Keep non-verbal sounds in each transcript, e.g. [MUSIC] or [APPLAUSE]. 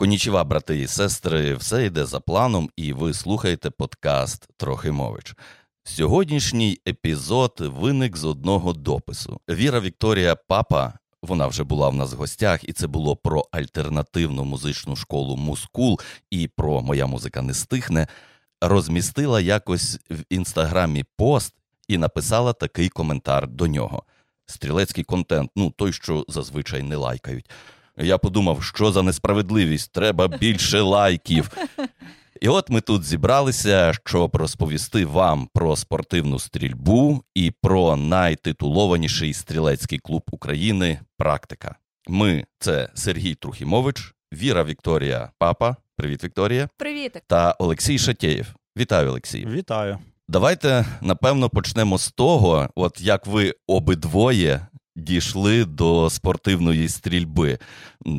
Конічева, брати і сестри, все йде за планом, і ви слухаєте подкаст Трохимович. Сьогоднішній епізод виник з одного допису. Віра Вікторія Папа, вона вже була в нас в гостях, і це було про альтернативну музичну школу Мускул і про моя музика не стихне. Розмістила якось в інстаграмі пост і написала такий коментар до нього. Стрілецький контент, ну той, що зазвичай не лайкають. Я подумав, що за несправедливість, треба більше лайків. І от ми тут зібралися, щоб розповісти вам про спортивну стрільбу і про найтитулованіший стрілецький клуб України Практика. Ми це Сергій Трухімович, Віра Вікторія Папа. Привіт, Вікторія. Привіт. Та Олексій Шатєєв. Вітаю, Олексій. Вітаю. Давайте напевно почнемо з того, от як ви обидвоє дійшли до спортивної стрільби.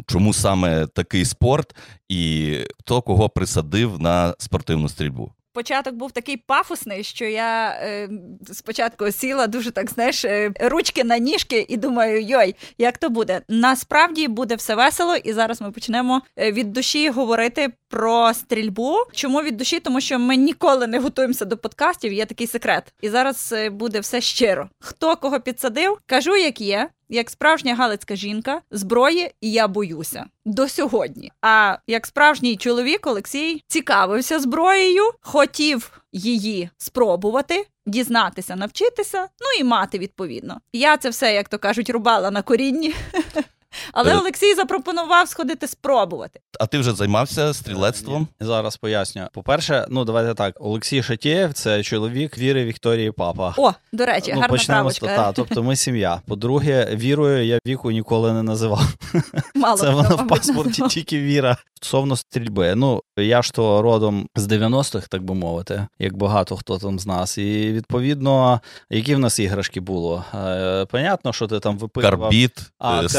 Чому саме такий спорт, і хто кого присадив на спортивну стрільбу? Початок був такий пафосний, що я е, спочатку сіла дуже так, знаєш, е, ручки на ніжки і думаю, йой, як то буде? Насправді буде все весело, і зараз ми почнемо е, від душі говорити про стрільбу. Чому від душі? Тому що ми ніколи не готуємося до подкастів. Є такий секрет. І зараз е, буде все щиро. Хто кого підсадив, кажу, як є як справжня галицька жінка, зброї і я боюся до сьогодні. А як справжній чоловік Олексій цікавився зброєю, хотів її спробувати. Дізнатися, навчитися, ну і мати відповідно. Я це все, як то кажуть, рубала на корінні. [LAUGHS] Але Олексій запропонував сходити спробувати. А ти вже займався стрілецтвом? Зараз поясню. По-перше, ну давайте так. Олексій Шатєєв це чоловік Віри Вікторії Папа. О, до речі, ну, гарна почнемо з та, тобто ми сім'я. По-друге, вірою я віку ніколи не називав. [LAUGHS] Мало Це вона в паспорті тільки віра. Стосовно стрільби. Ну я ж то родом з 90-х, так би мовити, як багато хто там з нас. І відповідно, які в нас іграшки було. Е, Понятно, що ти там випивав. Карбіт, а, е,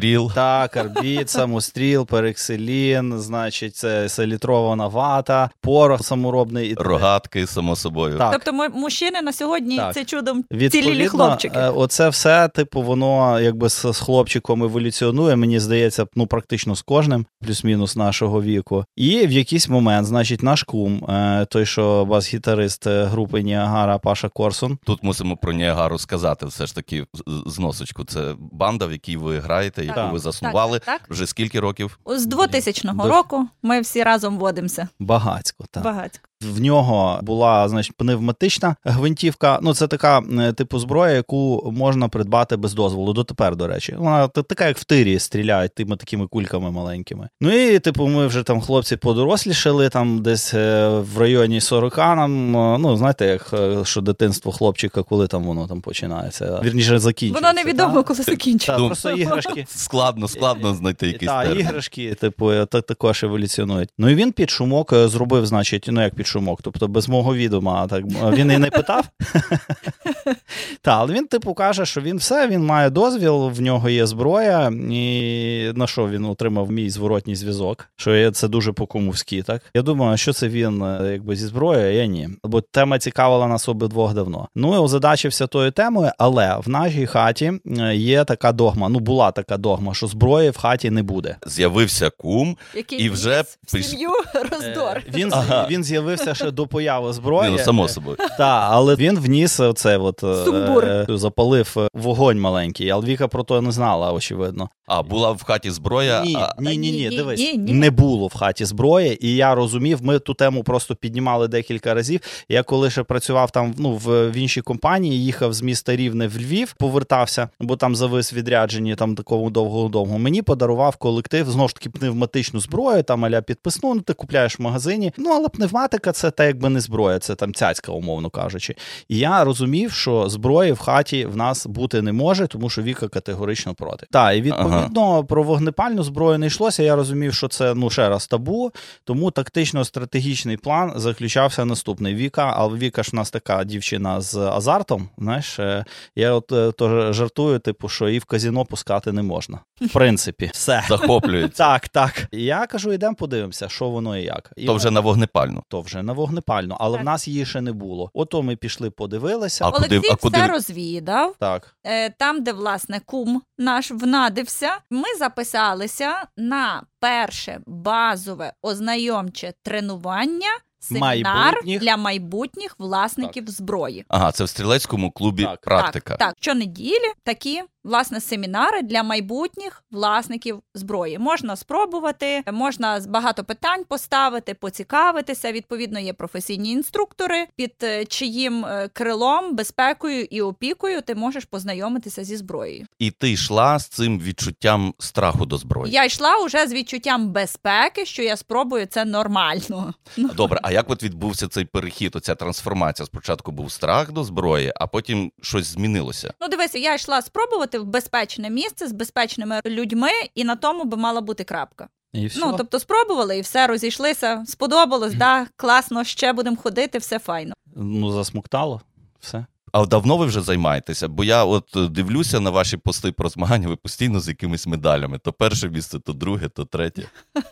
[LAUGHS] самостріл. Так, карбіт, самостріл, перекселін, значить, це селітрована вата, порох саморобний. Рогатки, само собою. Так. Тобто ми мужчини на сьогодні так. це чудом цілілі хлопчики. Е, оце все, типу, воно якби з, з хлопчиком еволюціонує, мені здається, ну практично з кожним, плюс-мінус нашого віку. І в якийсь момент, значить, наш кум, е, той, що бас-гітарист е, групи Ніагара Паша Корсун. Тут мусимо про Ніагару сказати, все ж таки, зносочку. Це банда, в якій ви граєте, яку так. ви заснували так, так, вже скільки років? З 2000 року ми всі разом водимося. Багацько, так. Багацько. В нього була значить пневматична гвинтівка. Ну це така е, типу зброя, яку можна придбати без дозволу. Дотепер, до речі, вона така, як в тирі стріляють тими такими кульками маленькими. Ну і типу, ми вже там хлопці подорослішали, там десь е, в районі 40 нам. Е, ну знаєте, як що дитинство хлопчика, коли там воно там починається. Вірніше закінчується. Воно невідомо, та? коли закінчується. Та, просто іграшки [LAUGHS] складно, складно знайти якісь Так, іграшки, типу, також еволюціонують. Ну і він під шумок зробив, значить, ну як під шумок, тобто без мого відома. Так він і не питав. [LAUGHS] Та, але він типу каже, що він все, він має дозвіл, в нього є зброя, і на що він отримав мій зворотній зв'язок, що це дуже по-кумовськи, так? Я думаю, що це він е, якби зі зброєю, а я ні. Бо тема цікавила нас обидвох давно. Ну і озадачився тою темою, але в нашій хаті е, є така догма. Ну, була така догма, що зброї в хаті не буде. З'явився кум Який і вже в сім'ю роздор. Е, він ага. він з'явився ще до появи зброї. Ну, само собою. Так, але він вніс оце от е, запалив е, вогонь маленький. Алвіка про то не знала, очевидно. А була в хаті зброя? Ні, а... ні, ні, ні, дивись, ні, ні. не було в хаті зброї, і я розумів, ми ту тему просто піднімали декілька разів. Я коли ще працював там ну, в, в іншій компанії, їхав з міста Рівне в Львів, повертався, бо там завис відряджені там такому довго-довго. Мені подарував колектив знову ж таки пневматичну зброю, там аля підписну, ну ти купляєш в магазині. Ну але пневматика це та якби не зброя, це там цяцька, умовно кажучи. І я розумів, що зброї в хаті в нас бути не може, тому що Віка категорично проти. Так, і відповідно ага. про вогнепальну зброю не йшлося. Я розумів, що це ну ще раз табу. Тому тактично-стратегічний план заключався наступний. Віка, але Віка ж в нас така дівчина з азартом. Знаєш, е, я от е, то жартую, типу, що і в казіно пускати не можна. В принципі, все захоплюється. [LAUGHS] Так, так. Я кажу, йдемо подивимося, що воно і як. І то вже на вогнепальну. То вже на вогнепальну, але так. в нас її ще не було. Ото ми пішли, подивилися. А Олексій куди, а куди? все розвідав. Так. Е, Там, де власне кум наш внадився, ми записалися на перше базове ознайомче тренування. Семінар Майбутніх. для майбутніх власників зброї. Ага, це в стрілецькому клубі Так. практика. Так, так, щонеділі такі власне семінари для майбутніх власників зброї. Можна спробувати, можна багато питань поставити, поцікавитися. Відповідно, є професійні інструктори, під е, чиїм е, крилом, безпекою і опікою ти можеш познайомитися зі зброєю. І ти йшла з цим відчуттям страху до зброї. Я йшла уже з відчуттям безпеки, що я спробую це нормально. Добре, а як от відбувся цей перехід, оця трансформація? Спочатку був страх до зброї, а потім щось змінилося. Ну, дивися, я йшла спробувати в безпечне місце з безпечними людьми, і на тому би мала бути крапка. І все. Ну, тобто спробували і все розійшлися. Сподобалось, да, класно, ще будемо ходити, все файно. ну засмоктало. Все. А давно ви вже займаєтеся? Бо я от е, дивлюся на ваші пости про змагання, ви постійно з якимись медалями. То перше місце, то друге, то третє. [LAUGHS]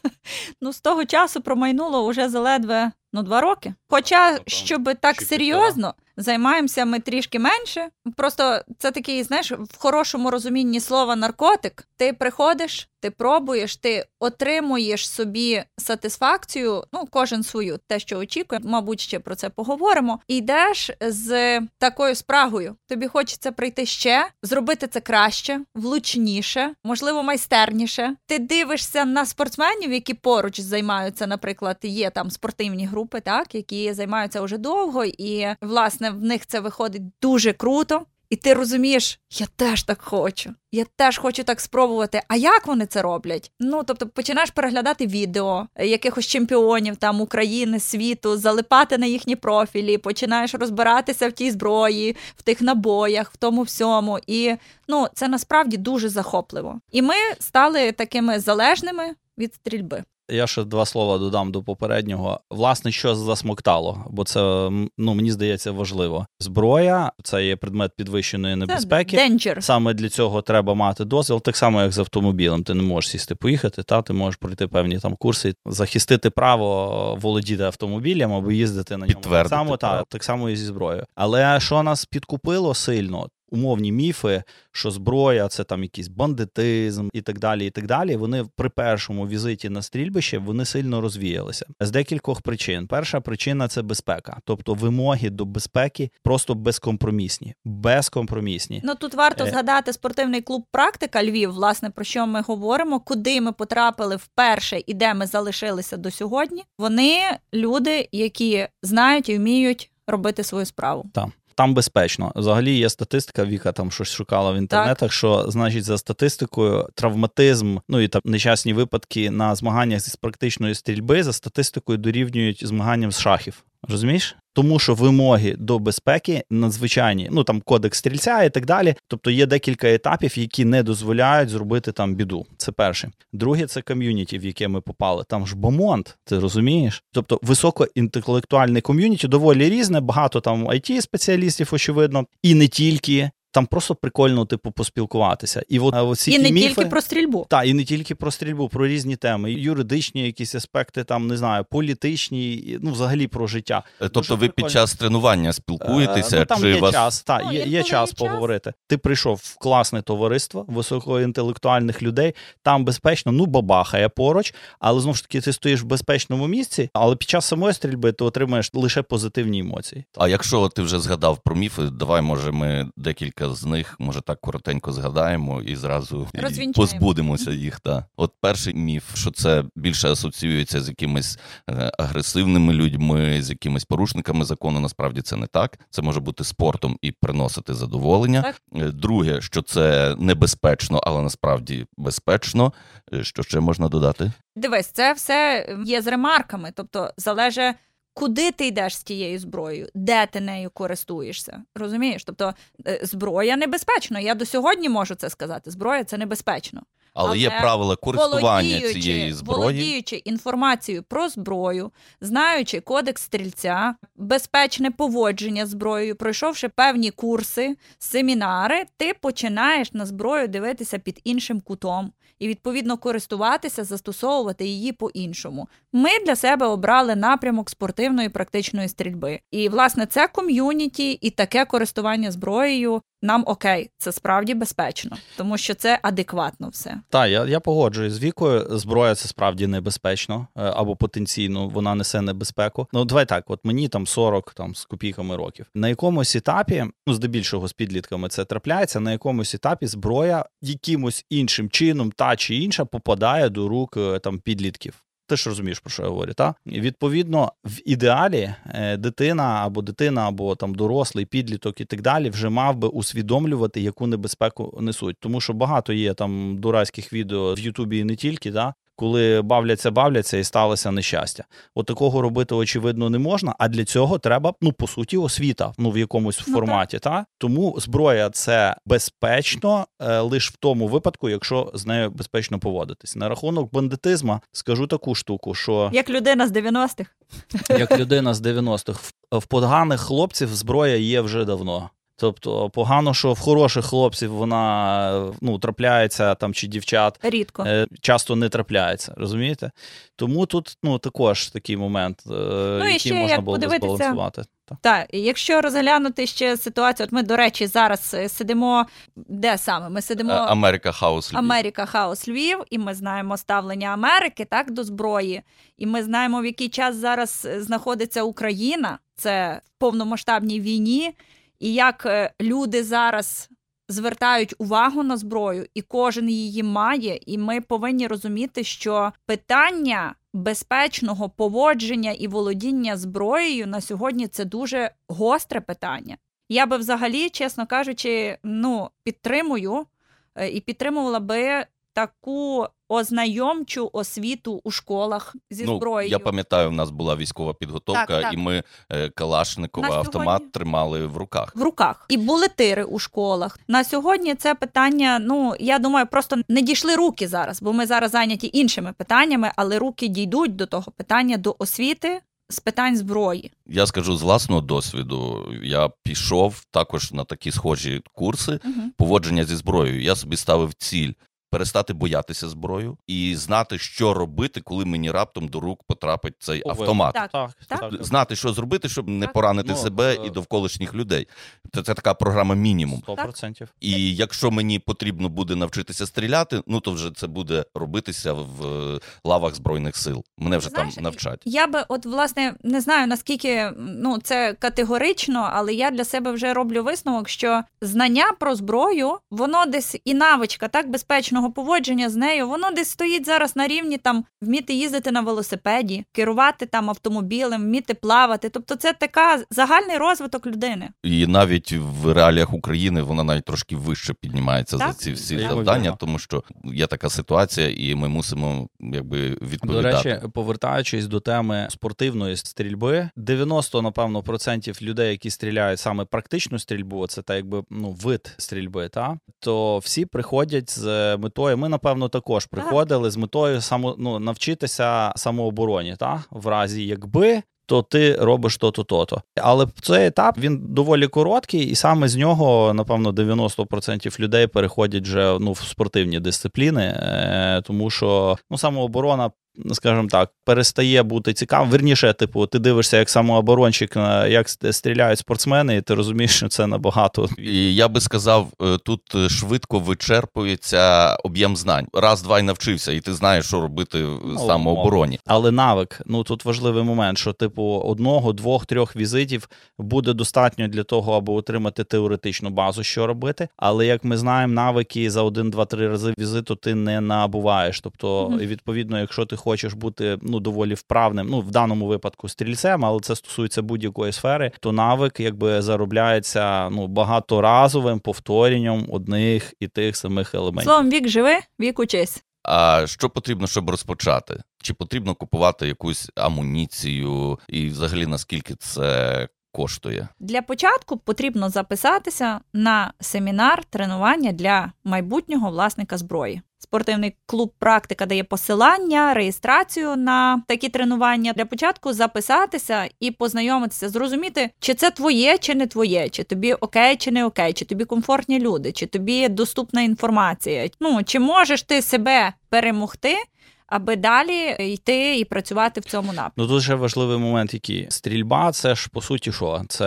Ну, з того часу промайнуло уже заледве ну, два роки. Хоча, щоб так серйозно, займаємося ми трішки менше. Просто це такий, знаєш, в хорошому розумінні слова наркотик. Ти приходиш, ти пробуєш, ти отримуєш собі сатисфакцію, ну, кожен свою, те, що очікує, мабуть, ще про це поговоримо. І йдеш з такою спрагою. Тобі хочеться прийти ще, зробити це краще, влучніше, можливо, майстерніше. Ти дивишся на спортсменів, які поруч займаються, наприклад, є там спортивні групи, так, які займаються вже довго, і власне в них це виходить дуже круто. І ти розумієш, я теж так хочу. Я теж хочу так спробувати. А як вони це роблять? Ну тобто, починаєш переглядати відео якихось чемпіонів там України, світу, залипати на їхні профілі, починаєш розбиратися в тій зброї, в тих набоях, в тому всьому. І ну це насправді дуже захопливо. І ми стали такими залежними від стрільби. Я ще два слова додам до попереднього. Власне, що засмоктало, бо це ну мені здається важливо. Зброя це є предмет підвищеної небезпеки. Це. Саме для цього треба мати дозвіл, так само як з автомобілем. Ти не можеш сісти поїхати, та ти можеш пройти певні там курси, захистити право володіти автомобілем або їздити на ньому. Так само, право. та, так само і зі зброєю. Але що нас підкупило сильно? Умовні міфи, що зброя це там якийсь бандитизм і так далі. І так далі. Вони при першому візиті на стрільбище вони сильно розвіялися з декількох причин. Перша причина це безпека, тобто вимоги до безпеки просто безкомпромісні. Безкомпромісні. Ну тут варто Е. згадати спортивний клуб Практика Львів, власне, про що ми говоримо, куди ми потрапили вперше і де ми залишилися до сьогодні. Вони люди, які знають і вміють робити свою справу. Там безпечно. Взагалі є статистика, Віка там щось шукала в інтернетах, що значить за статистикою травматизм, ну і там нещасні випадки на змаганнях з практичної стрільби за статистикою дорівнюють змаганням з шахів. Розумієш? Тому що вимоги до безпеки надзвичайні, ну там кодекс стрільця і так далі. Тобто є декілька етапів, які не дозволяють зробити там біду. Це перше. Друге, це ком'юніті, в яке ми попали. Там ж бомонд, ти розумієш? Тобто високоінтелектуальне ком'юніті доволі різне, багато там it спеціалістів, очевидно, і не тільки. Там просто прикольно, типу, поспілкуватися. І от, оці і не міфи, тільки про стрільбу. та, і не тільки про стрільбу, про різні теми, юридичні якісь аспекти, там не знаю, політичні, ну взагалі про життя. Е, Тобто Дуже ви під час тренування спілкуєтеся, Е, ну, там чи є вас час, та, Ну, є, час є час. поговорити. Ти прийшов в класне товариство високоінтелектуальних людей, там безпечно, ну бабахає поруч, але знову ж таки ти стоїш в безпечному місці, але під час самої стрільби ти отримаєш лише позитивні емоції. А якщо ти вже згадав про міфи, давай, може, ми декілька з них, може, так коротенько згадаємо і зразу і позбудемося їх. Та. От перший міф, що це більше асоціюється з якимись е, агресивними людьми, з якимись порушниками закону. Насправді це не так. Це може бути спортом і приносити задоволення. Так. Е, Друге, що це небезпечно, але насправді безпечно. Е, Що ще можна додати? Дивись, це все є з ремарками, тобто залежить. Куди ти йдеш з тією зброєю, де ти нею користуєшся? Розумієш? Тобто е, зброя небезпечна. Я до сьогодні можу це сказати. Зброя це небезпечно. Але, є правила користування цієї зброї. володіючи інформацією про зброю, знаючи кодекс стрільця, безпечне поводження зброєю, пройшовши певні курси, семінари, ти починаєш на зброю дивитися під іншим кутом і відповідно користуватися, застосовувати її по-іншому. Ми для себе обрали напрямок спортивної практичної стрільби. І власне це ком'юніті і таке користування зброєю нам окей, це справді безпечно, тому що це адекватно все. Так, я я погоджуюсь з вікою. Зброя це справді небезпечно е, або потенційно вона несе небезпеку. Ну давай так, от мені там 40 там з копійками років. На якомусь етапі, ну здебільшого з підлітками це трапляється. На якомусь етапі зброя якимось іншим чином, та чи інша попадає до рук е, там підлітків. Ти ж розумієш, про що я говорю, так? І відповідно, в ідеалі е, дитина або дитина, або там дорослий підліток і так далі вже мав би усвідомлювати, яку небезпеку несуть. Тому що багато є там дурацьких відео в Ютубі і не тільки, да? Коли бавляться, бавляться і сталося нещастя. От такого робити очевидно не можна. А для цього треба, ну по суті, освіта ну в якомусь ну, форматі. Та тому зброя це безпечно е, лише в тому випадку, якщо з нею безпечно поводитись. На рахунок бандитизма скажу таку штуку, що як людина з 90-х. як людина з 90-х. в поганих хлопців зброя є вже давно. Тобто погано, що в хороших хлопців вона ну, трапляється там чи дівчат рідко е, часто не трапляється, розумієте? Тому тут ну, також такий момент, е, ну, який ще, можна як було подивитися... збалансувати. Так. так, якщо розглянути ще ситуацію, от ми, до речі, зараз е, сидимо де саме? Ми сидимо Америка Хаус Львів. Америка Хаус Львів, і ми знаємо ставлення Америки так до зброї, і ми знаємо, в який час зараз знаходиться Україна. Це в повномасштабній війні і як е, люди зараз звертають увагу на зброю, і кожен її має, і ми повинні розуміти, що питання безпечного поводження і володіння зброєю на сьогодні це дуже гостре питання. Я би взагалі, чесно кажучи, ну підтримую е, і підтримувала би таку ознайомчу освіту у школах зі ну, зброєю. Я пам'ятаю, в нас була військова підготовка, так, так. і ми е, Калашникова сьогодні... автомат тримали в руках. В руках і були тири у школах. На сьогодні це питання. Ну я думаю, просто не дійшли руки зараз, бо ми зараз зайняті іншими питаннями, але руки дійдуть до того питання до освіти. З питань зброї я скажу з власного досвіду. Я пішов також на такі схожі курси uh поводження зі зброєю. Я собі ставив ціль перестати боятися зброю і знати, що робити, коли мені раптом до рук потрапить цей О, автомат. Так, так, так. Знати, що зробити, щоб не поранити ну, себе е... і довколишніх людей. Це, це така програма мінімум. 100%. І якщо мені потрібно буде навчитися стріляти, ну то вже це буде робитися в е, лавах збройних сил. Мене вже Знаєш, там навчать. Я би, от власне, не знаю наскільки ну це категорично, але я для себе вже роблю висновок, що знання про зброю, воно десь і навичка так безпечно безпечного поводження з нею, воно десь стоїть зараз на рівні там вміти їздити на велосипеді, керувати там автомобілем, вміти плавати. Тобто, це така загальний розвиток людини. І навіть в реаліях України вона навіть трошки вище піднімається так? за ці всі Я завдання, тому що є така ситуація, і ми мусимо якби відповідати. До речі, повертаючись до теми спортивної стрільби, 90, напевно, процентів людей, які стріляють саме практичну стрільбу, це так якби ну вид стрільби, та то всі приходять з метою. Ми, напевно, також приходили з метою само, ну, навчитися самообороні, та? в разі якби. То ти робиш то-то, то-то. Але цей етап він доволі короткий, і саме з нього, напевно, 90% людей переходять вже ну, в спортивні дисципліни, е, тому що ну, самооборона скажімо так, перестає бути цікавим. Верніше, типу, ти дивишся як самооборонщик, як стріляють спортсмени, і ти розумієш, що це набагато. І я би сказав, е, тут е, швидко вичерпується об'єм знань. Раз, два й навчився, і ти знаєш, що робити в ну, самообороні. Але навик, ну тут важливий момент, що, типу, одного, двох, трьох візитів буде достатньо для того, аби отримати теоретичну базу, що робити. Але як ми знаємо, навики за один, два, три рази візиту ти не набуваєш. Тобто, mm-hmm. відповідно, якщо ти хочеш бути ну доволі вправним, ну в даному випадку стрільцем, але це стосується будь-якої сфери, то навик якби заробляється ну багаторазовим повторенням одних і тих самих елементів. Словом, вік живи, вік учись. А що потрібно, щоб розпочати? Чи потрібно купувати якусь амуніцію, і взагалі наскільки це коштує? Для початку потрібно записатися на семінар тренування для майбутнього власника зброї. Спортивний клуб Практика дає посилання, реєстрацію на такі тренування. Для початку записатися і познайомитися, зрозуміти, чи це твоє, чи не твоє, чи тобі окей, чи не окей, чи тобі комфортні люди, чи тобі доступна інформація. Ну чи можеш ти себе перемогти аби далі йти і працювати в цьому напрямку. Ну тут ще важливий момент, який стрільба, це ж по суті, що це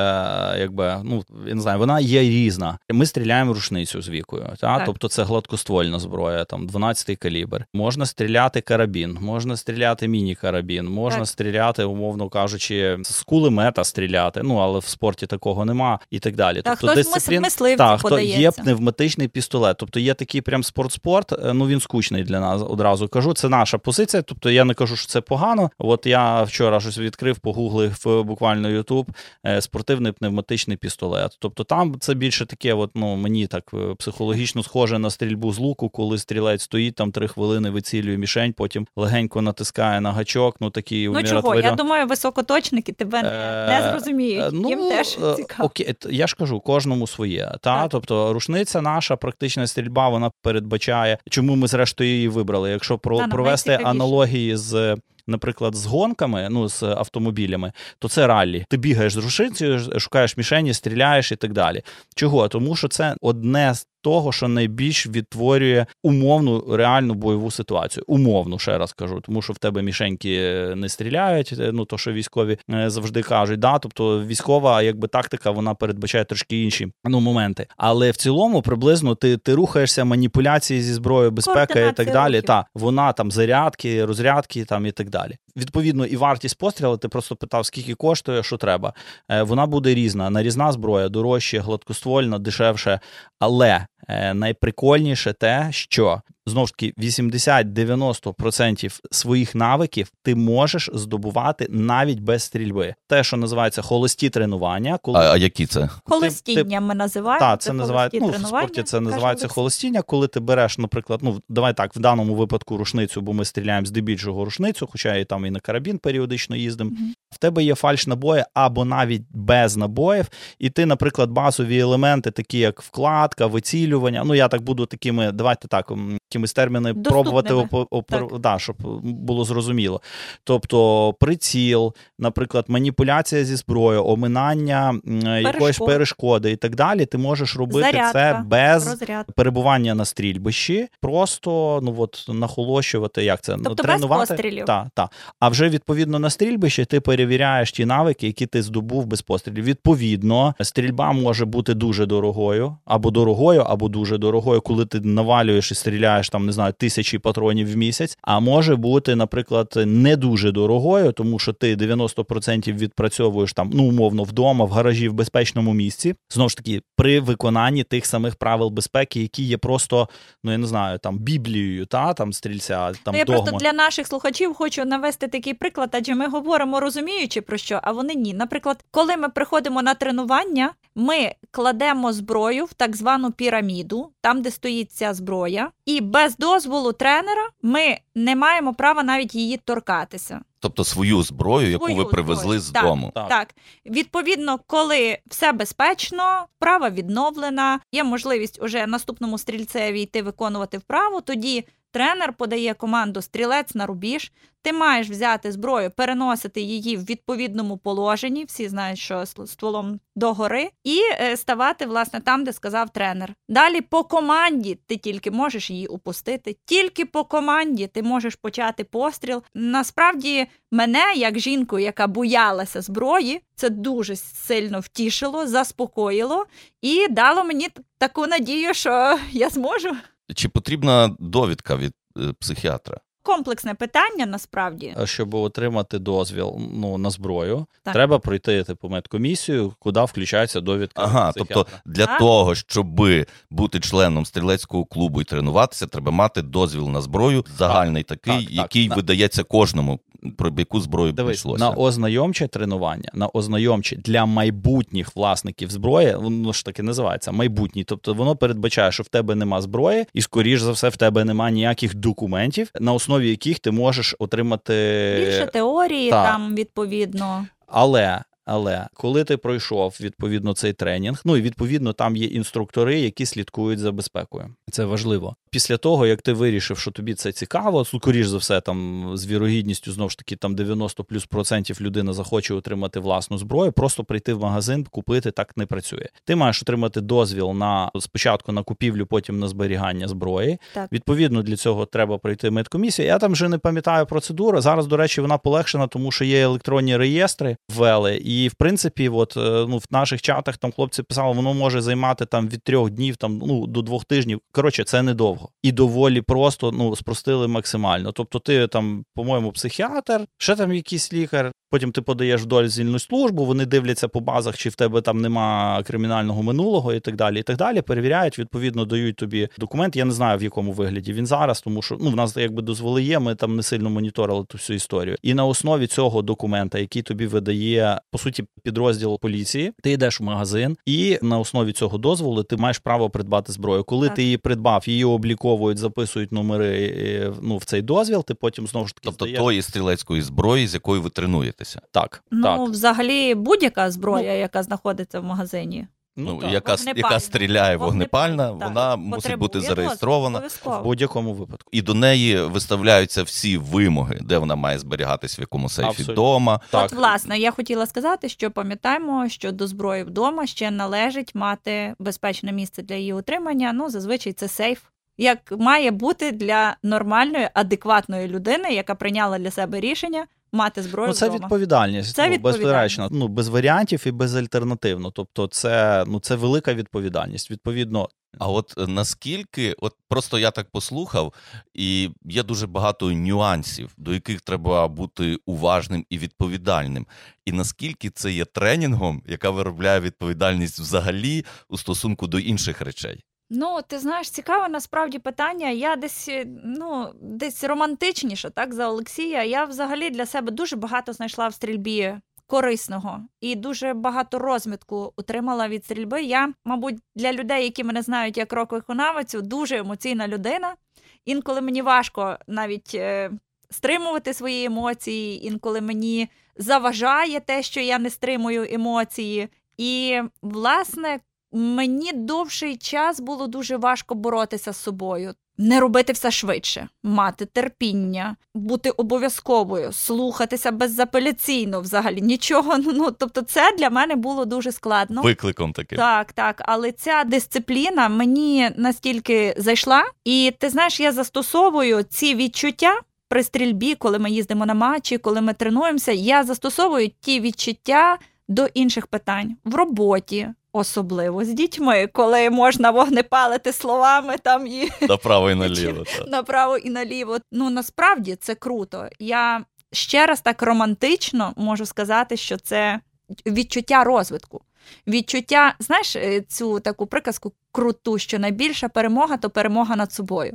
якби ну я не знаю, вона є різна. Ми стріляємо рушницю з вікою, та Так. тобто це гладкоствольна зброя, там 12-й калібр. Можна стріляти карабін, можна стріляти міні-карабін, можна Так. стріляти, умовно кажучи, з кулемета стріляти. Ну але в спорті такого нема і так далі. Та тобто хтось мис- мисливців так, хто є пневматичний пістолет. Тобто є такий прям спорт-спорт, е, ну він скучний для нас одразу кажу. Це наша позиція. Тобто я не кажу, що це погано. От я вчора щось відкрив, погуглив е, буквально Ютуб е, спортивний пневматичний пістолет. Тобто там це більше таке, от, ну мені так е, психологічно схоже на стрільбу з луку, коли стрілець стоїть там три хвилини, вицілює мішень, потім легенько натискає на гачок. Ну такий Ну чого? Я думаю, високоточники тебе не, зрозуміють. Ну, Їм теж цікаво. Окей, я ж кажу, кожному своє. Та? Тобто рушниця наша практична стрільба, вона передбачає, чому ми зрештою її вибрали. Якщо про, ну, провести аналогії з. Наприклад, з гонками, ну з автомобілями, то це раллі. Ти бігаєш з рушицею, шукаєш мішені, стріляєш і так далі. Чого? Тому що це одне з того, що найбільш відтворює умовну реальну бойову ситуацію. Умовну, ще раз кажу, тому що в тебе мішеньки не стріляють. е, Ну то що військові е, завжди кажуть, да, тобто військова, якби тактика, вона передбачає трошки інші ну моменти. Але в цілому приблизно ти, ти рухаєшся маніпуляції зі зброєю, безпека і так далі. рухів. Та вона там зарядки, розрядки там і так далі. Відповідно, і вартість пострілу, ти просто питав, скільки коштує, що треба. Е, Вона буде різна. Нарізна зброя дорожче, гладкоствольна, дешевше. Але найприкольніше те, що знову ж таки 80-90% своїх навиків ти можеш здобувати навіть без стрільби. Те, що називається холості тренування, коли А, а які це? Холостіння ми називаємо. так, це називають ну, в спорті. Це називається Олексій. холостіння, коли ти береш, наприклад, ну давай так, в даному випадку рушницю, бо ми стріляємо здебільшого рушницю, хоча і там і на карабін періодично їздимо. Мгм. В тебе є фальш набої або навіть без набоїв, і ти, наприклад, базові елементи, такі як вкладка, вицілювання. Ну я так буду такими, давайте так, якимись терміни Доступними. пробувати опо- опер- да, щоб було зрозуміло. Тобто приціл, наприклад, маніпуляція зі зброєю, оминання м, якоїсь перешкоди і так далі. Ти можеш робити це без Розряд. перебування на стрільбищі, просто ну от нахолощувати, як це ну, Тобто без пострілів. Та, та. А вже відповідно на стрільбищі ти перевіряєш ті навики, які ти здобув без пострілів. Відповідно, стрільба може бути дуже дорогою, або дорогою, або дуже дорогою, коли ти навалюєш і стріляєш там, не знаю, тисячі патронів в місяць. А може бути, наприклад, не дуже дорогою, тому що ти 90% відпрацьовуєш там, ну умовно, вдома, в гаражі, в безпечному місці. Знову ж таки, при виконанні тих самих правил безпеки, які є просто, ну я не знаю, там біблією, та там стрільця, там ну, я догма. просто для наших слухачів хочу навести такий приклад, адже ми говоримо розуміючи про що, а вони ні. Наприклад, коли ми приходимо на тренування, ми кладемо зброю в так звану піраміду, там, де стоїть ця зброя, і без дозволу тренера ми не маємо права навіть її торкатися. Тобто свою зброю, яку Свою ви привезли зброю. з Так. дому. Так. Так, відповідно, коли все безпечно, вправа відновлена, є можливість уже наступному стрільцеві йти виконувати вправу. Тоді тренер подає команду стрілець на рубіж. Ти маєш взяти зброю, переносити її в відповідному положенні. Всі знають, що ст- стволом догори, і е, ставати власне там, де сказав тренер. Далі по команді ти тільки можеш її упустити. Тільки по команді ти можеш почати постріл. Насправді мене, як жінку, яка боялася зброї, це дуже сильно втішило, заспокоїло і дало мені таку надію, що я зможу. Чи потрібна довідка від е, психіатра? Комплексне питання насправді. Щоб отримати дозвіл ну, на зброю, Так. треба пройти типу медкомісію, куди включається довідка. Ага, психіатра. тобто для Так. того, щоб бути членом стрілецького клубу і тренуватися, треба мати дозвіл на зброю, загальний такий, так, так. який видається кожному, про яку зброю Дивись, прийшлося. на ознайомче тренування, на ознайомче для майбутніх власників зброї, воно ж таки називається майбутній. Тобто воно передбачає, що в тебе нема зброї, і скоріш за все в тебе нема ніяких документів, на основі яких ти можеш отримати Більше теорії Та. там відповідно. Але але коли ти пройшов відповідно цей тренінг, ну і відповідно там є інструктори, які слідкують за безпекою. Це важливо. Після того, як ти вирішив, що тобі це цікаво, скоріш за все, там з вірогідністю знову ж таки там 90 плюс процентів людина захоче отримати власну зброю, просто прийти в магазин, купити так не працює. Ти маєш отримати дозвіл на спочатку на купівлю, потім на зберігання зброї. Так. Відповідно, для цього треба пройти медкомісію. Я там вже не пам'ятаю процедуру. Зараз, до речі, вона полегшена, тому що є електронні реєстри ввели. І в принципі, от е, ну в наших чатах там хлопці писали, воно може займати там від трьох днів, там ну до двох тижнів. Коротше, це недовго і доволі просто ну спростили максимально. Тобто, ти там, по-моєму, психіатр, ще там якийсь лікар. Потім ти подаєш в дозвільну службу, вони дивляться по базах, чи в тебе там нема кримінального минулого і так далі. І так далі. Перевіряють, відповідно, дають тобі документ. Я не знаю в якому вигляді він зараз, тому що ну в нас якби дозволи є. Ми там не сильно моніторили ту всю історію. І на основі цього документа, який тобі видає по суті підрозділ поліції, ти йдеш в магазин, і на основі цього дозволу ти маєш право придбати зброю. Коли Так. ти її придбав, її обліковують, записують номери е, ну в цей дозвіл. Ти потім знову ж таки Тобто здаєш. тої стрілецької зброї, з якою ви тренуєтеся. так, Ну, так. взагалі, будь-яка зброя, яка знаходиться в магазині. Ну, так. яка, яка стріляє вогнепальна, так, вона мусить бути зареєстрована. в будь-якому випадку. І до неї виставляються всі вимоги, де вона має зберігатись, в якому сейфі Абсолютно. вдома. Так. От, власне, я хотіла сказати, що пам'ятаємо, що до зброї вдома ще належить мати безпечне місце для її утримання. Ну, зазвичай це сейф. Як має бути для нормальної, адекватної людини, яка прийняла для себе рішення мати зброю Ну, це вдома. відповідальність. Це ну, безперечно. Ну, без варіантів і безальтернативно. Тобто, це, ну, це велика відповідальність. Відповідно, А от е, наскільки, от просто я так послухав, і є дуже багато нюансів, до яких треба бути уважним і відповідальним. І наскільки це є тренінгом, яка виробляє відповідальність взагалі у стосунку до інших речей? Ну, ти знаєш, цікаве насправді питання. Я десь е, ну десь романтичніше, так за Олексія. Я взагалі для себе дуже багато знайшла в стрільбі корисного і дуже багато розмітку отримала від стрільби. Я, мабуть, для людей, які мене знають як рок-виконавицю, дуже емоційна людина. Інколи мені важко навіть е, стримувати свої емоції, інколи мені заважає те, що я не стримую емоції. І, власне, мені довший час було дуже важко боротися з собою. Не робити все швидше, мати терпіння, бути обов'язковою, слухатися безапеляційно взагалі нічого. Ну тобто, це для мене було дуже складно. Викликом таким. Так, так, але ця дисципліна мені настільки зайшла, і ти знаєш, я застосовую ці відчуття при стрільбі, коли ми їздимо на матчі, коли ми тренуємося. Я застосовую ті відчуття до інших питань в роботі. Особливо з дітьми, коли можна вогнепалити словами там і [LAUGHS] Направо і наліво. направо і наліво. Ну насправді це круто. Я ще раз так романтично можу сказати, що це відчуття розвитку. Відчуття, знаєш, е, цю таку приказку круту, що найбільша перемога то перемога над собою.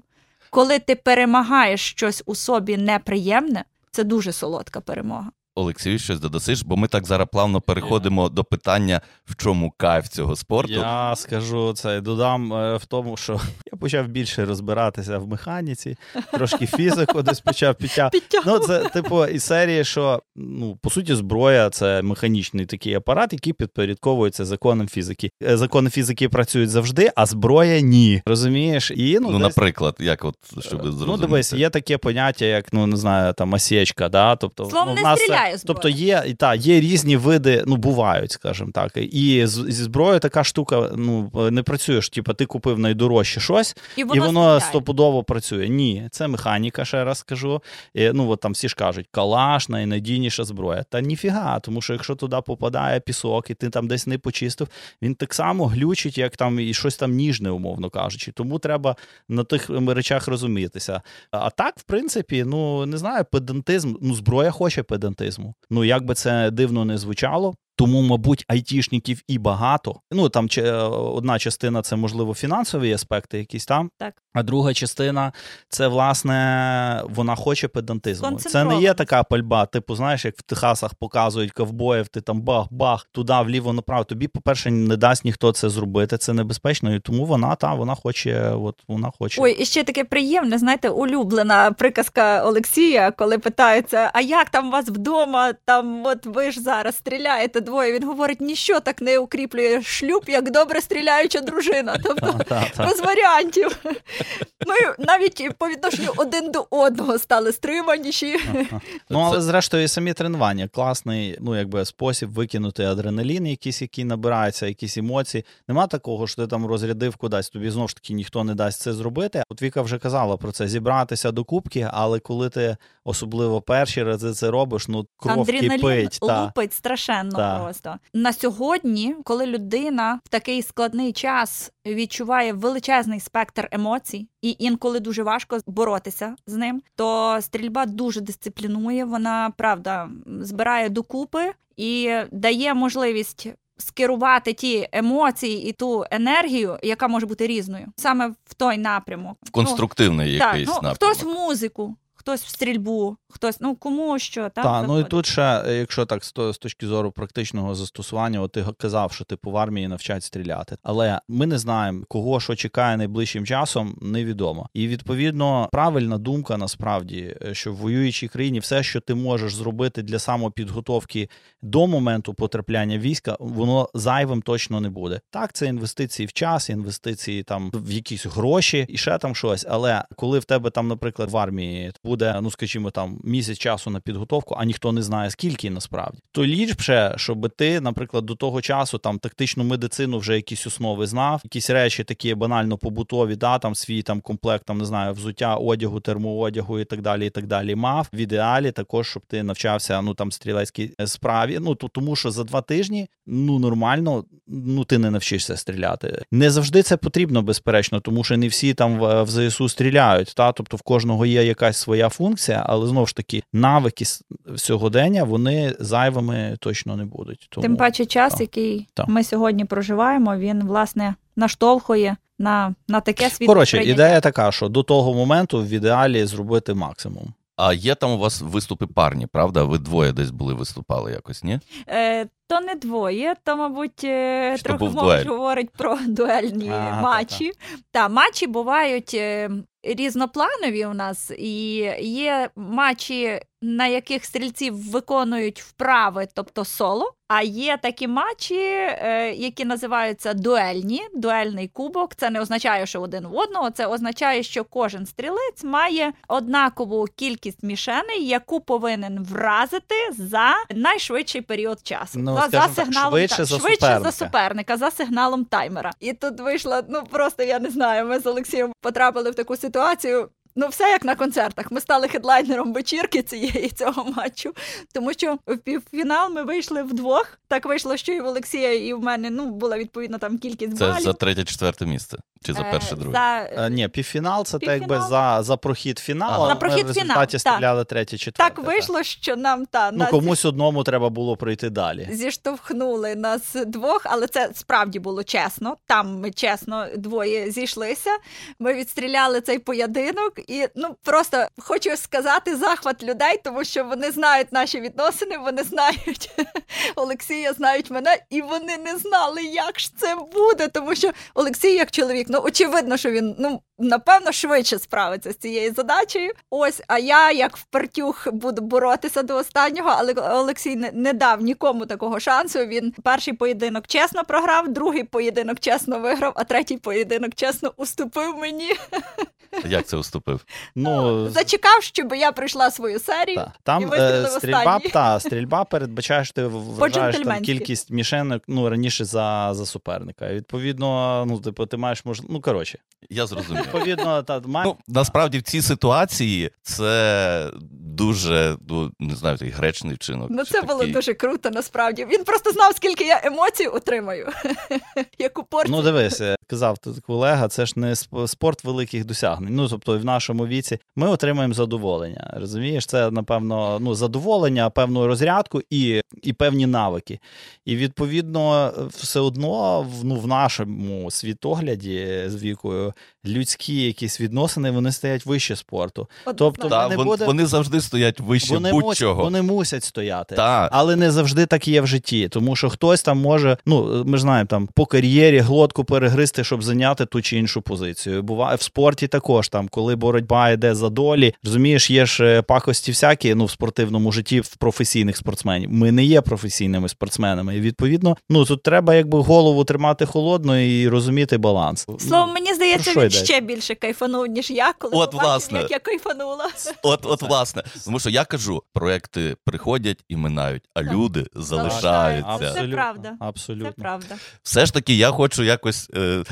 Коли ти перемагаєш щось у собі неприємне, це дуже солодка перемога. Олексію, щось додасиш, бо ми так зараз плавно переходимо до питання, в чому кайф цього спорту. я скажу це додам е, в тому, що [LAUGHS] я почав більше розбиратися в механіці, трошки фізику [LAUGHS] десь почав підтягувати. Ну, це типу із серії, що ну по суті зброя це механічний такий апарат, який підпорядковується законам фізики. Е, Закони фізики працюють завжди, а зброя ні. Розумієш? І Ну, десь- наприклад, як от щоб Ну, дивись, є таке поняття, як ну не знаю, там осічка, да? тобто Словом, ну, в нас це- стріляє зброя. Тобто є і та є різні види, ну бувають, скажімо так. І з- зі зброєю така штука ну не працюєш. Типу, ти купив найдорожче щось, І і воно, воно стопудово працює. Ні, це механіка, ще раз скажу. І, ну от там всі ж кажуть, калаш найнадійніша зброя. Та ніфіга, тому що якщо туди попадає пісок, і ти там десь не почистив, він так само глючить, як там і щось там ніжне, умовно кажучи. Тому треба на тих речах розумітися. А так, в принципі, ну не знаю, педантизм. Ну, зброя хоче педантизму. Ну як би це дивно не звучало. Тому, мабуть, айтішників і багато. Ну там чи- е, одна частина це можливо фінансові аспекти, якісь там. Так. А друга частина це власне вона хоче педантизму. Це не є така пальба. Типу, знаєш, як в Техасах показують ковбоїв, ти там бах-бах, туди, вліво, направо. Тобі, по-перше, не дасть ніхто це зробити. Це небезпечно. І тому вона та вона хоче, от вона хоче. Ой, і ще таке приємне, знаєте, улюблена приказка Олексія, коли питаються: а як там у вас вдома? Там, от ви ж зараз стріляєте двоє. Він говорить: ніщо так не укріплює шлюб, як добре стріляюча дружина. [LAUGHS] Тобто Та, та, та. без варіантів. Ми навіть по відношенню один до одного стали стриманіші. Ну, але зрештою, і самі тренування класний, ну якби спосіб викинути адреналін, якийсь, який набирається, якісь емоції. Нема такого, що ти там розрядив кудись. Тобі знову ж таки ніхто не дасть це зробити. От Віка вже казала про це: зібратися до кубки, але коли ти особливо перші рази це робиш, ну кров Адреналін кипить. Та. лупить страшенно Та. Просто. На сьогодні, коли людина в такий складний час відчуває величезний спектр емоцій, і інколи дуже важко боротися з ним, то стрільба дуже дисциплінує. Вона правда збирає докупи і дає можливість. Скерувати ті емоції і ту енергію, яка може бути різною, саме в той напрямок. В конструктивний так, якийсь ну, напрямок. хтось в музику, хтось в стрільбу, хтось ну кому що так. Так, ну і тут ще, е, якщо так з з точки зору практичного застосування, от ти казав, що типу в армії навчать стріляти. Але ми не знаємо, кого що чекає найближчим часом, невідомо. І відповідно правильна думка насправді, е, що в воюючій країні все, що ти можеш зробити для самопідготовки до моменту потрапляння війська, воно зайвим точно не буде. Так, це інвестиції в час, інвестиції там в якісь гроші і ще там щось. Але коли в тебе там, наприклад, в армії буде, ну скажімо, там місяць часу на підготовку, а ніхто не знає скільки насправді, то ліпше, щоб ти, наприклад, до того часу там тактичну медицину вже якісь основи знав, якісь речі такі банально побутові, да, там свій там комплект, там не знаю, взуття, одягу, термоодягу і так далі. І так далі мав. В ідеалі також, щоб ти навчався ну там стрілецькій справі. Ну то тому, що за два тижні ну нормально, ну ти не навчишся стріляти. Не завжди це потрібно, безперечно, тому що не всі там в, в ЗСУ стріляють. Та тобто в кожного є якась своя функція, але знову ж таки навики сьогодення вони зайвими точно не будуть. Тому Тим паче час, так. який Так. ми сьогодні проживаємо, він власне наштовхує на, на таке світло. коротше, ідея така, що до того моменту в ідеалі зробити максимум. А є там у вас виступи парні, правда? Ви двоє десь були виступали якось, ні? Е, то не двоє, то, мабуть, е, Що трохи був говорить про [LAUGHS] дуельні Ага, матчі. Та, матчі бувають е, різнопланові у нас, і є матчі, на яких стрільці виконують вправи, тобто соло. А є такі матчі, е, які називаються дуельні, дуельний кубок. Це не означає, що один в одного. Це означає, що кожен стрілець має однакову кількість мішеней, яку повинен вразити за найшвидший період часу. Ну, за, за сигналом швидше та- за швидше суперника. за суперника, за сигналом таймера. І тут вийшло, ну просто я не знаю. Ми з Олексієм потрапили в таку ситуацію. Ну, все як на концертах. Ми стали хедлайнером вечірки цієї цього матчу, тому що в півфінал ми вийшли вдвох. Так вийшло, що і в Олексія, і в мене ну була відповідно там кількість Це балів. за третє-четверте місце. Чи за Е, перше друге? за- Е, ні, півфінал це так якби за, за прохід фіналу. Ага. а За ми прохід в результаті фінал, так. стріляли третє, четверте. Так вийшло, що нам та Ну нас комусь одному треба було пройти далі. зіштовхнули нас двох, але це справді було чесно. Там ми чесно двоє зійшлися. Ми відстріляли цей поєдинок, і ну просто хочу сказати захват людей, тому що вони знають наші відносини, вони знають [LAUGHS] Олексія, знають мене, і вони не знали, як ж це буде. Тому що Олексій, як чоловік, ну очевидно, що він ну. Напевно, швидше справиться з цією задачею. Ось, а я, як впертюх, буду боротися до останнього, але Олексій не, не дав нікому такого шансу. Він перший поєдинок чесно програв, другий поєдинок чесно виграв, а третій поєдинок чесно уступив мені. [LAUGHS] Як це уступив? Ну, Зачекав, щоб я прийшла свою серію. Та. Там і е, стрільба, [LAUGHS] та, стрільба передбачає, що ти вважаєш там кількість мішенок ну, раніше за, за суперника. І, Відповідно, ну, типу, ти маєш можливість. Ну, коротше, Я зрозумів. відповідно, та, має... Ну, насправді в цій ситуації це дуже, ну, не знаю, такий гречний вчинок. Ну, це було такий- дуже круто, насправді. Він просто знав, скільки я емоцій отримаю. [LAUGHS] Яку порцію. Ну, дивись, е, казав тут колега, це ж не спорт великих досягнень. Ну, тобто, в нашому віці ми отримуємо задоволення. Розумієш, це, напевно, ну, задоволення, певну розрядку і, і певні навики. І відповідно, все одно в, ну, в нашому світогляді з вікою людські якісь відносини вони стоять вище спорту. Однозначно. тобто, Та, не вон- буде- Вони завжди стоять вище Вони будь-чого. мусять, вони мусять стояти. Так. Але не завжди так є в житті, тому що хтось там може, ну ми ж знаємо, там по кар'єрі глотку перегристи, щоб зайняти ту чи іншу позицію. Буває в спорті також там, коли боротьба йде за долі. Розумієш, є ж е, пакості всякі ну в спортивному житті в професійних спортсменів. Ми не є професійними спортсменами. І відповідно, ну тут треба якби голову тримати холодно і розуміти баланс. Словом, мені здається, він ще більше кайфанув, ніж я, коли От, побачив, власне. як я кайфанула. От, от, власне, [LAUGHS] тому що я кажу, проекти приходять і минають, а Так. люди залишаються. Це правда. Абсолютно. Це правда. Все ж таки, я хочу якось е,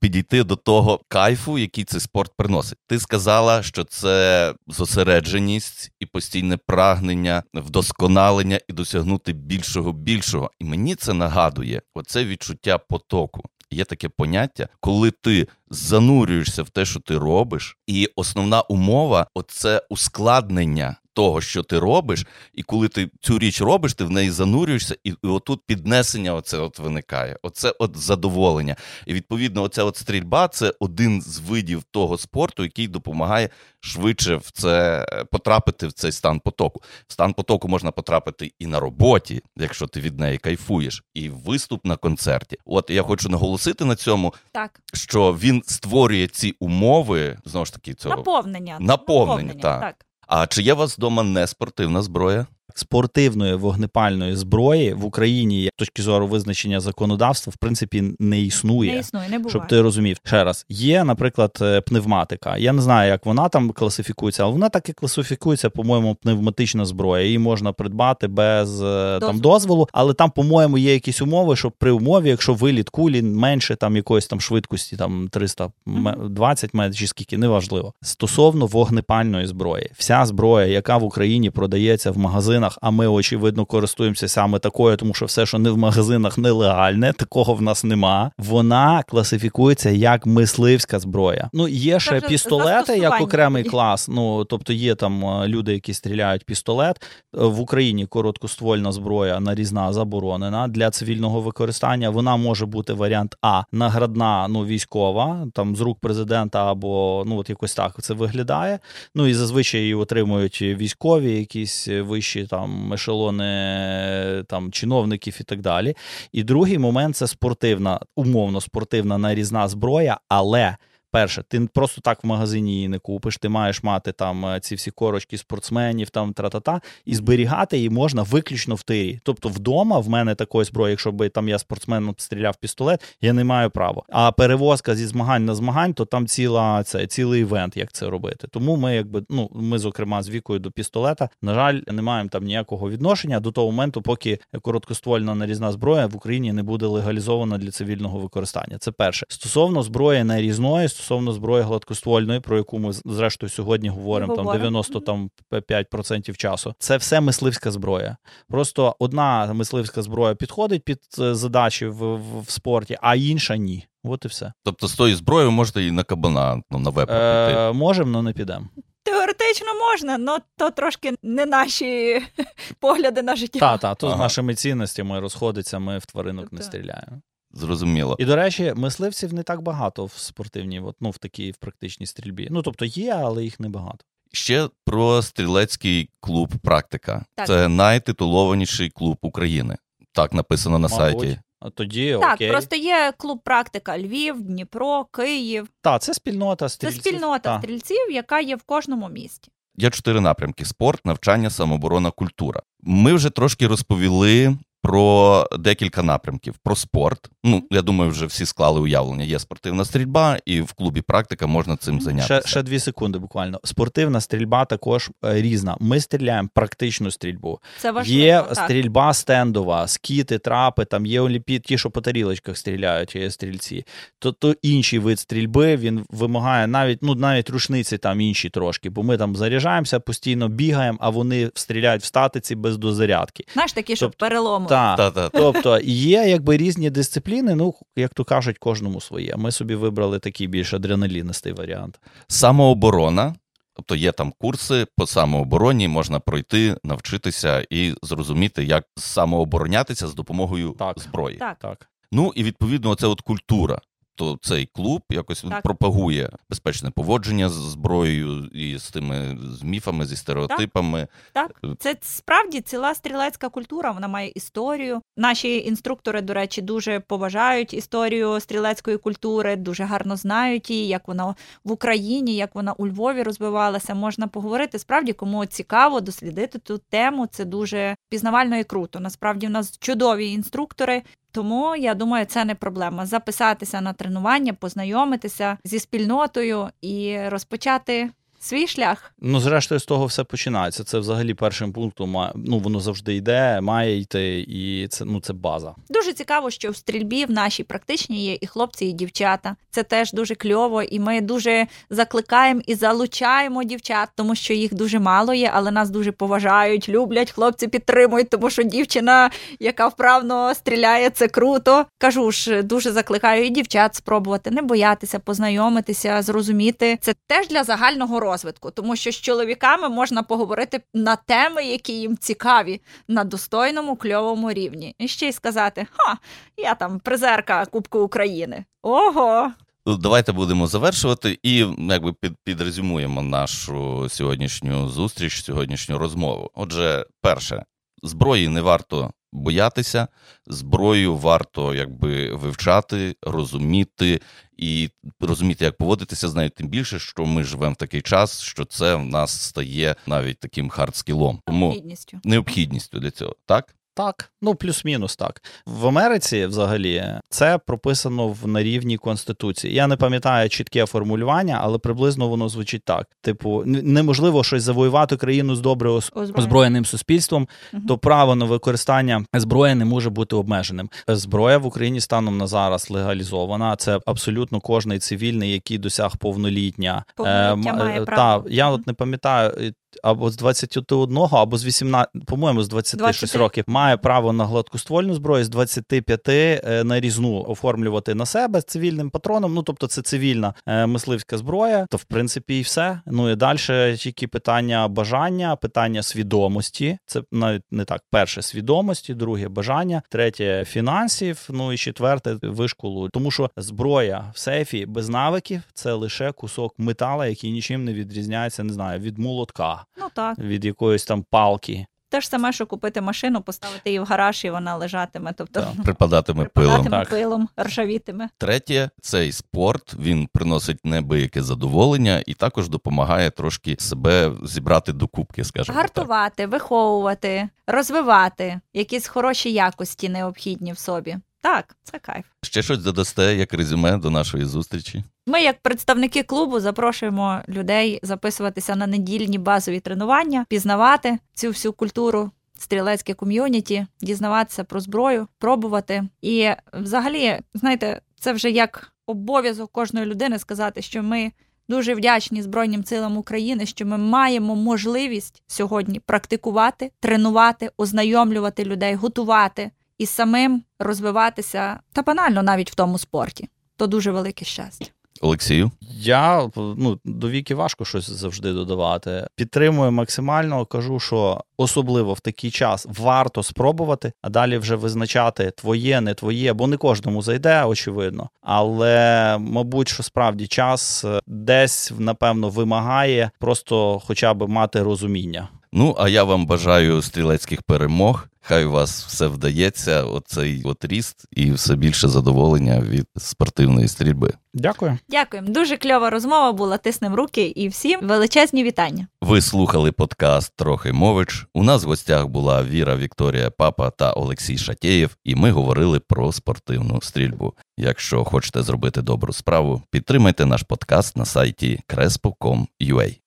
підійти до того кайфу, який цей спорт приносить. Ти сказала, що це зосередженість і постійне прагнення, вдосконалення і досягнути більшого більшого. І мені це нагадує оце відчуття потоку. Є таке поняття, коли ти занурюєшся в те, що ти робиш, і основна умова оце ускладнення того, що ти робиш, і коли ти цю річ робиш, ти в неї занурюєшся, і, і отут піднесення оце от виникає. Оце от задоволення. І відповідно, оця от стрільба це один з видів того спорту, який допомагає швидше в це е, потрапити в цей стан потоку. В стан потоку можна потрапити і на роботі, якщо ти від неї кайфуєш, і виступ на концерті. От я хочу наголосити на цьому, Так, що він створює ці умови знову ж таки цього. наповнення. Наповнення, так. А чи є у вас вдома не спортивна зброя? Спортивної вогнепальної зброї в Україні, з точки зору визначення законодавства, в принципі, не існує. Не існує, не буває. Щоб ти розумів, ще раз, є, наприклад, е, пневматика. Я не знаю, як вона там класифікується, але вона так і класифікується, по-моєму, пневматична зброя. Її можна придбати без е, там Дозволу. дозволу, але там, по-моєму, є якісь умови, що при умові, якщо виліт кулі менше там якоїсь там швидкості, там 320 метрів чи скільки, неважливо. Стосовно вогнепальної зброї, вся зброя, яка в Україні продається в магазинах, а ми очевидно користуємося саме такою, тому що все, що не в магазинах, нелегальне, такого в нас нема. Вона класифікується як мисливська зброя. Ну є ще вже пістолети як окремий клас. Ну тобто є там е, люди, які стріляють пістолет. Е, В Україні короткоствольна зброя нарізна заборонена для цивільного використання. Вона може бути варіант А наградна, ну військова, там з рук президента або ну от якось так це виглядає. Ну і зазвичай її отримують військові, якісь вищі там ешелони там чиновників і так далі. І другий момент це спортивна, умовно спортивна нарізна зброя, але. Перше, ти просто так в магазині її не купиш. Ти маєш мати там е, ці всі корочки спортсменів, там тра-та-та, і зберігати її можна виключно в тирі. Тобто, вдома в мене такої зброї, якщо би там я спортсменом стріляв пістолет, я не маю права. А перевозка зі змагань на змагань, то там ціла це цілий івент, як це робити. Тому ми, якби ну ми, зокрема, з вікою до пістолета, на жаль, не маємо там ніякого відношення до того моменту, поки короткоствольна нарізна зброя в Україні не буде легалізована для цивільного використання. Це перше. Стосовно зброї нарізної, стосовно зброї гладкоствольної, про яку ми зрештою сьогодні говоримо, там Говоримо. 90 там 5% часу. Це все мисливська зброя. Просто одна мисливська зброя підходить під е, задачі в, в, в спорті, а інша ні. От і все. Тобто з тою зброєю можете і на кабана, ну, на піти. Е, можемо, але не підемо. Теоретично можна, але то трошки не наші [LAUGHS] погляди на життя. Та, та, то з нашими цінностями розходиться, ми в тваринок не стріляємо. Зрозуміло. І до речі, мисливців не так багато в спортивній, от, ну в такій в практичній стрільбі. Ну тобто є, але їх небагато. Ще про стрілецький клуб Практика. Так. Це найтитулованіший клуб України. Так написано на Мабуть. сайті. А тоді Так, окей. просто є клуб практика Львів, Дніпро, Київ. Та, це спільнота стрільців. Це спільнота Та. стрільців, яка є в кожному місті. Є чотири напрямки: спорт, навчання, самооборона, культура. Ми вже трошки розповіли про декілька напрямків: про спорт. Ну, я думаю, вже всі склали уявлення. Є спортивна стрільба, і в клубі практика можна цим зайнятися. Ще, ще дві секунди буквально. Спортивна стрільба також е, різна. Ми стріляємо практичну стрільбу. Це важливо. Є так. стрільба стендова, скіти, трапи, там є олімпіад, ті, що по тарілочках стріляють, є стрільці. То, то інший вид стрільби він вимагає навіть ну навіть рушниці там інші трошки, бо ми там заряджаємося, постійно бігаємо, а вони стріляють в статиці без дозарядки. Знаєш, такі, щоб Тобто- перелому. Так. Та-та. Тобто є якби різні дисципліни, ну як то кажуть, кожному своє. Ми собі вибрали такий більш адреналінистий варіант. Самооборона. Тобто є там курси по самообороні, можна пройти, навчитися і зрозуміти, як самооборонятися з допомогою Так. зброї. Так. Так. Ну і відповідно, це от культура. То цей клуб якось Так. пропагує безпечне поводження з зброєю і з тими з міфами, зі стереотипами. Так, це справді ціла стрілецька культура. Вона має історію. Наші інструктори, до речі, дуже поважають історію стрілецької культури, дуже гарно знають її, як вона в Україні, як вона у Львові розвивалася. Можна поговорити. Справді, кому цікаво дослідити ту тему. Це дуже пізнавально і круто. Насправді, в нас чудові інструктори. Тому я думаю, це не проблема. Записатися на тренування, познайомитися зі спільнотою і розпочати свій шлях. Ну, зрештою, з того все починається. Це взагалі першим пунктом ну, воно завжди йде, має йти, і це ну це база. Дуже цікаво, що в стрільбі в нашій практичній є і хлопці, і дівчата. Це теж дуже кльово, і ми дуже закликаємо і залучаємо дівчат, тому що їх дуже мало є, але нас дуже поважають, люблять, хлопці підтримують, тому що дівчина, яка вправно стріляє, це круто. Кажу ж, дуже закликаю і дівчат спробувати, не боятися, познайомитися, зрозуміти. Це теж для загального розвитку, тому що з чоловіками можна поговорити на теми, які їм цікаві, на достойному кльовому рівні. І ще й сказати: ха, я там призерка Кубку України. Ого! Ну, Давайте будемо завершувати і якби під, підрезюмуємо нашу сьогоднішню зустріч, сьогоднішню розмову. Отже, перше, зброї не варто боятися, зброю варто якби вивчати, розуміти і розуміти, як поводитися з нею, тим більше, що ми живемо в такий час, що це в нас стає навіть таким хардскілом. Тому Необхідністю. необхідністю для цього, так? Так, ну плюс-мінус так. В Америці взагалі це прописано в на рівні конституції. Я не пам'ятаю чітке формулювання, але приблизно воно звучить так: типу, неможливо щось завоювати країну з добре Озброєним. суспільством, Мгм. то право на використання зброї не може бути обмеженим. Зброя в Україні станом на зараз легалізована. Це абсолютно кожний цивільний, який досяг повноліття. Повноліття м- має е, право. Та, я от не пам'ятаю. Або з 21, або з 18, по-моєму, з 20 20. щось років має право на гладкоствольну зброю, з 25 е, на різну оформлювати на себе з цивільним патроном. Ну тобто це цивільна е, мисливська зброя. То в принципі і все. Ну і далі тільки питання бажання, питання свідомості. Це навіть не так. Перше свідомості, друге бажання, третє фінансів. Ну і четверте вишколу. Тому що зброя в сейфі без навиків це лише кусок метала, який нічим не відрізняється, не знаю, від молотка, Ну так. від якоїсь там палки. Те ж саме, що купити машину, поставити її в гараж, і вона лежатиме, тобто Так. Припадатиме пилом. припадатиме Так. пилом, ржавітиме. Третє, цей спорт він приносить неабияке задоволення і також допомагає трошки себе зібрати до кубки, скажімо так. Гартувати, виховувати, розвивати якісь хороші якості необхідні в собі. Так, це кайф. Ще щось додасте як резюме до нашої зустрічі. Ми, як представники клубу, запрошуємо людей записуватися на недільні базові тренування, пізнавати цю всю культуру. Стрілецьке ком'юніті, дізнаватися про зброю, пробувати. І взагалі, знаєте, це вже як обов'язок кожної людини сказати, що ми дуже вдячні Збройним силам України, що ми маємо можливість сьогодні практикувати, тренувати, ознайомлювати людей, готувати і самим розвиватися та банально навіть в тому спорті. То дуже велике щастя. Олексію, Я ну до віки важко щось завжди додавати. Підтримую максимально. Кажу, що особливо в такий час варто спробувати, а далі вже визначати твоє, не твоє, бо не кожному зайде, очевидно. Але мабуть, що справді час е, десь напевно вимагає просто хоча б мати розуміння. Ну а я вам бажаю стрілецьких перемог. Хай у вас все вдається, оцей от ріст і все більше задоволення від спортивної стрільби. Дякую. Дякуємо. Дуже кльова розмова була. Тиснем руки і всім величезні вітання. Ви слухали подкаст Трохи мович. У нас в гостях була Віра Вікторія Папа та Олексій Шатєєв, і ми говорили про спортивну стрільбу. Якщо хочете зробити добру справу, підтримайте наш подкаст на сайті crespo.com.ua.